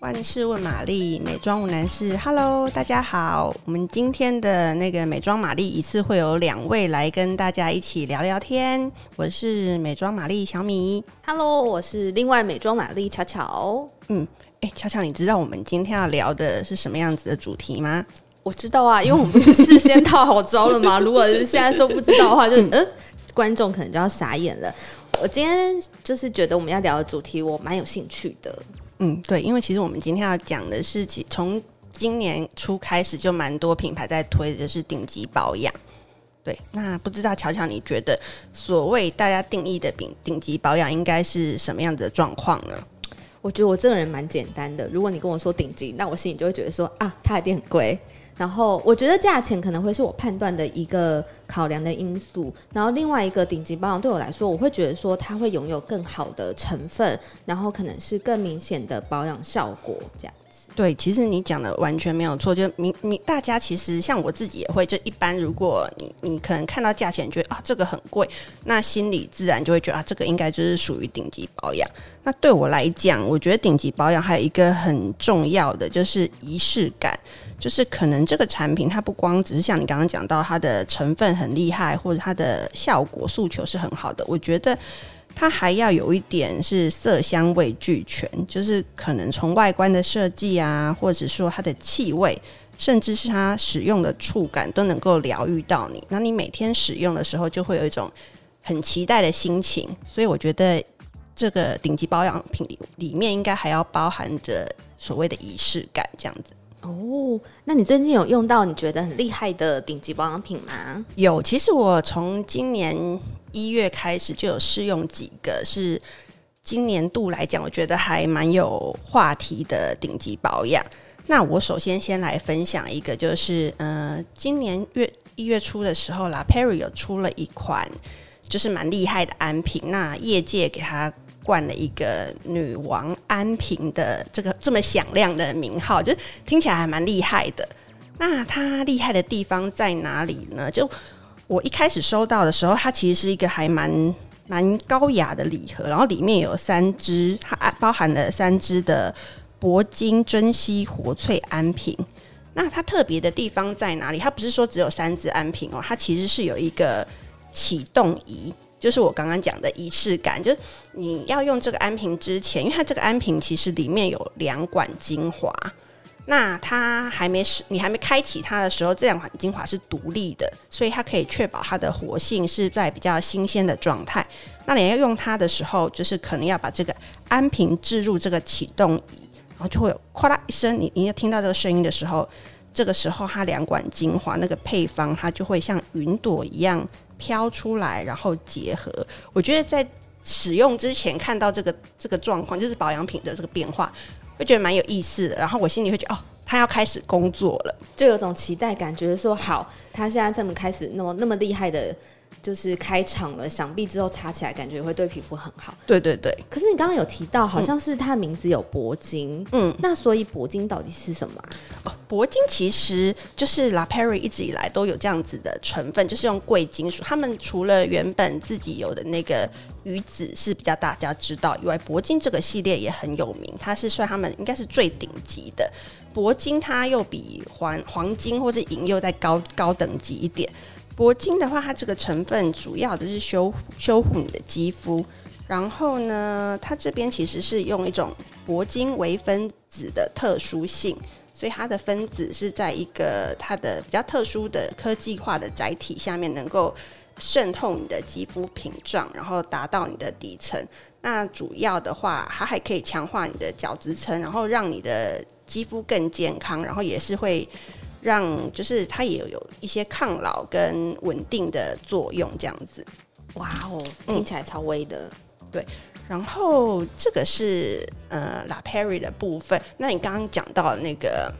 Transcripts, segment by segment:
万事问玛丽，美妆无难事。Hello，大家好。我们今天的那个美妆玛丽一次会有两位来跟大家一起聊聊天。我是美妆玛丽小米。Hello，我是另外美妆玛丽巧巧。嗯，哎，巧巧，你知道我们今天要聊的是什么样子的主题吗？我知道啊，因为我们不是事先套好招了吗？如果是现在说不知道的话就，就嗯，观众可能就要傻眼了。我今天就是觉得我们要聊的主题，我蛮有兴趣的。嗯，对，因为其实我们今天要讲的是，从今年初开始就蛮多品牌在推的是顶级保养。对，那不知道巧巧，你觉得所谓大家定义的顶顶级保养应该是什么样子的状况呢？我觉得我这个人蛮简单的，如果你跟我说顶级，那我心里就会觉得说啊，它一定很贵。然后我觉得价钱可能会是我判断的一个考量的因素。然后另外一个顶级保养对我来说，我会觉得说它会拥有更好的成分，然后可能是更明显的保养效果这样子。对，其实你讲的完全没有错。就你你大家其实像我自己也会，就一般如果你你可能看到价钱觉得啊这个很贵，那心里自然就会觉得啊这个应该就是属于顶级保养。那对我来讲，我觉得顶级保养还有一个很重要的就是仪式感。就是可能这个产品它不光只是像你刚刚讲到它的成分很厉害，或者它的效果诉求是很好的，我觉得它还要有一点是色香味俱全，就是可能从外观的设计啊，或者说它的气味，甚至是它使用的触感都能够疗愈到你。那你每天使用的时候就会有一种很期待的心情，所以我觉得这个顶级保养品里里面应该还要包含着所谓的仪式感这样子。哦，那你最近有用到你觉得很厉害的顶级保养品吗？有，其实我从今年一月开始就有试用几个，是今年度来讲，我觉得还蛮有话题的顶级保养。那我首先先来分享一个，就是呃，今年月一月初的时候，La Prairie 有出了一款就是蛮厉害的安瓶，那业界给它。冠了一个女王安瓶的这个这么响亮的名号，就听起来还蛮厉害的。那它厉害的地方在哪里呢？就我一开始收到的时候，它其实是一个还蛮蛮高雅的礼盒，然后里面有三支，它包含了三支的铂金珍稀活萃安瓶。那它特别的地方在哪里？它不是说只有三支安瓶哦，它其实是有一个启动仪。就是我刚刚讲的仪式感，就是你要用这个安瓶之前，因为它这个安瓶其实里面有两管精华，那它还没使，你还没开启它的时候，这两管精华是独立的，所以它可以确保它的活性是在比较新鲜的状态。那你要用它的时候，就是可能要把这个安瓶置入这个启动仪，然后就会有哗啦一声，你你要听到这个声音的时候，这个时候它两管精华那个配方，它就会像云朵一样。飘出来，然后结合。我觉得在使用之前看到这个这个状况，就是保养品的这个变化，会觉得蛮有意思的。然后我心里会觉得，哦，他要开始工作了，就有种期待感，觉得说好，他现在这么开始那么那么厉害的。就是开场了，想必之后擦起来感觉会对皮肤很好。对对对。可是你刚刚有提到，好像是它的名字有铂金。嗯。那所以铂金到底是什么啊？哦，铂金其实就是 La Prairie 一直以来都有这样子的成分，就是用贵金属。他们除了原本自己有的那个鱼子是比较大家知道以外，铂金这个系列也很有名。它是算他们应该是最顶级的铂金，它又比黄黄金或是银又再高高等级一点。铂金的话，它这个成分主要的是修修护你的肌肤，然后呢，它这边其实是用一种铂金微分子的特殊性，所以它的分子是在一个它的比较特殊的科技化的载体下面，能够渗透你的肌肤屏障，然后达到你的底层。那主要的话，它还可以强化你的角质层，然后让你的肌肤更健康，然后也是会。让就是它也有一些抗老跟稳定的作用，这样子。哇哦，听起来超威的。嗯、对，然后这个是呃 La Prairie 的部分。那你刚刚讲到那个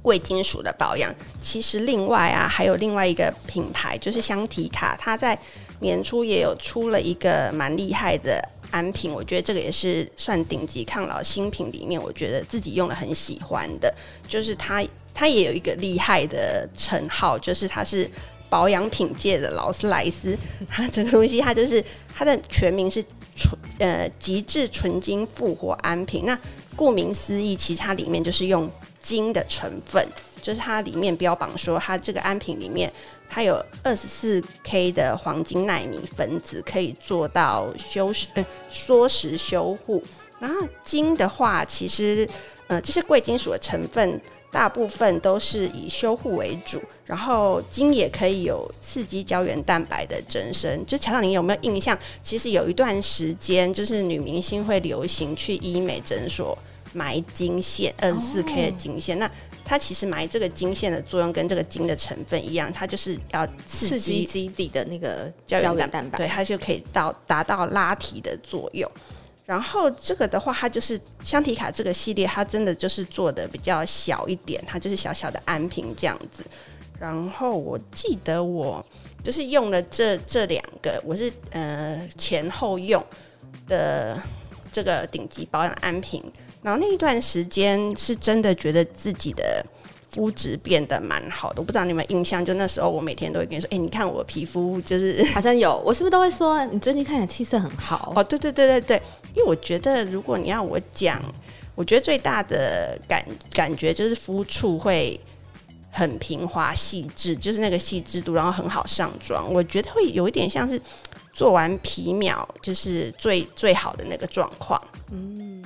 贵金属的保养，其实另外啊还有另外一个品牌，就是香缇卡，它在年初也有出了一个蛮厉害的安瓶。我觉得这个也是算顶级抗老新品里面，我觉得自己用了很喜欢的，就是它。它也有一个厉害的称号，就是它是保养品界的劳斯莱斯。它这个东西，它就是它的全名是纯呃极致纯金复活安瓶。那顾名思义，其实它里面就是用金的成分，就是它里面标榜说，它这个安瓶里面它有二十四 K 的黄金纳米分子，可以做到修饰呃缩时修护。然后金的话，其实呃这些贵金属的成分。大部分都是以修护为主，然后金也可以有刺激胶原蛋白的增生。就乔乔，你有没有印象？其实有一段时间，就是女明星会流行去医美诊所埋金线，二十四 K 的金线。Oh. 那它其实埋这个金线的作用跟这个金的成分一样，它就是要刺激基底的那个胶原蛋白，对，它就可以到达到拉提的作用。然后这个的话，它就是香缇卡这个系列，它真的就是做的比较小一点，它就是小小的安瓶这样子。然后我记得我就是用了这这两个，我是呃前后用的这个顶级保养安瓶。然后那一段时间是真的觉得自己的。肤质变得蛮好的，我不知道你有没有印象？就那时候，我每天都会跟你说：“哎、欸，你看我皮肤就是 好像有。”我是不是都会说你最近看起来气色很好？哦，对对对对对，因为我觉得如果你要我讲，我觉得最大的感感觉就是肤触会很平滑细致，就是那个细致度，然后很好上妆。我觉得会有一点像是做完皮秒，就是最最好的那个状况。嗯。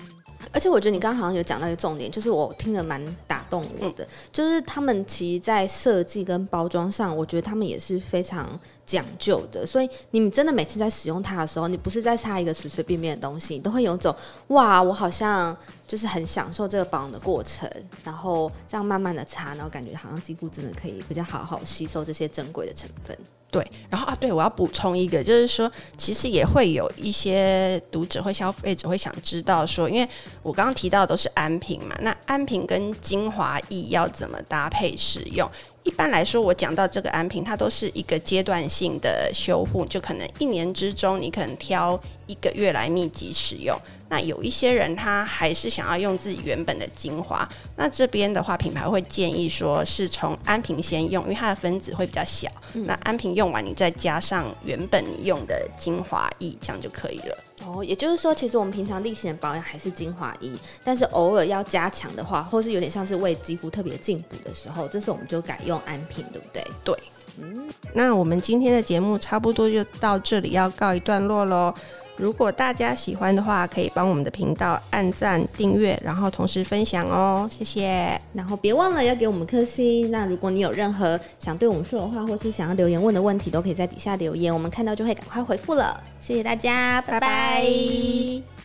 而且我觉得你刚刚好像有讲到一个重点，就是我听得蛮打动我的，就是他们其实，在设计跟包装上，我觉得他们也是非常讲究的。所以你们真的每次在使用它的时候，你不是在擦一个随随便便的东西，你都会有种哇，我好像就是很享受这个保养的过程，然后这样慢慢的擦，然后感觉好像肌肤真的可以比较好好吸收这些珍贵的成分。对，然后啊，对，我要补充一个，就是说，其实也会有一些读者或消费者会想知道说，因为我刚刚提到的都是安瓶嘛，那安瓶跟精华液要怎么搭配使用？一般来说，我讲到这个安瓶，它都是一个阶段性的修护，就可能一年之中，你可能挑一个月来密集使用。那有一些人他还是想要用自己原本的精华，那这边的话，品牌会建议说是从安瓶先用，因为它的分子会比较小。那安瓶用完，你再加上原本用的精华液，这样就可以了。哦，也就是说，其实我们平常例行的保养还是精华液，但是偶尔要加强的话，或是有点像是为肌肤特别进补的时候，这时候我们就改用安瓶，对不对？对，嗯。那我们今天的节目差不多就到这里，要告一段落喽。如果大家喜欢的话，可以帮我们的频道按赞、订阅，然后同时分享哦，谢谢。然后别忘了要给我们颗星。那如果你有任何想对我们说的话，或是想要留言问的问题，都可以在底下留言，我们看到就会赶快回复了。谢谢大家，拜拜。拜拜。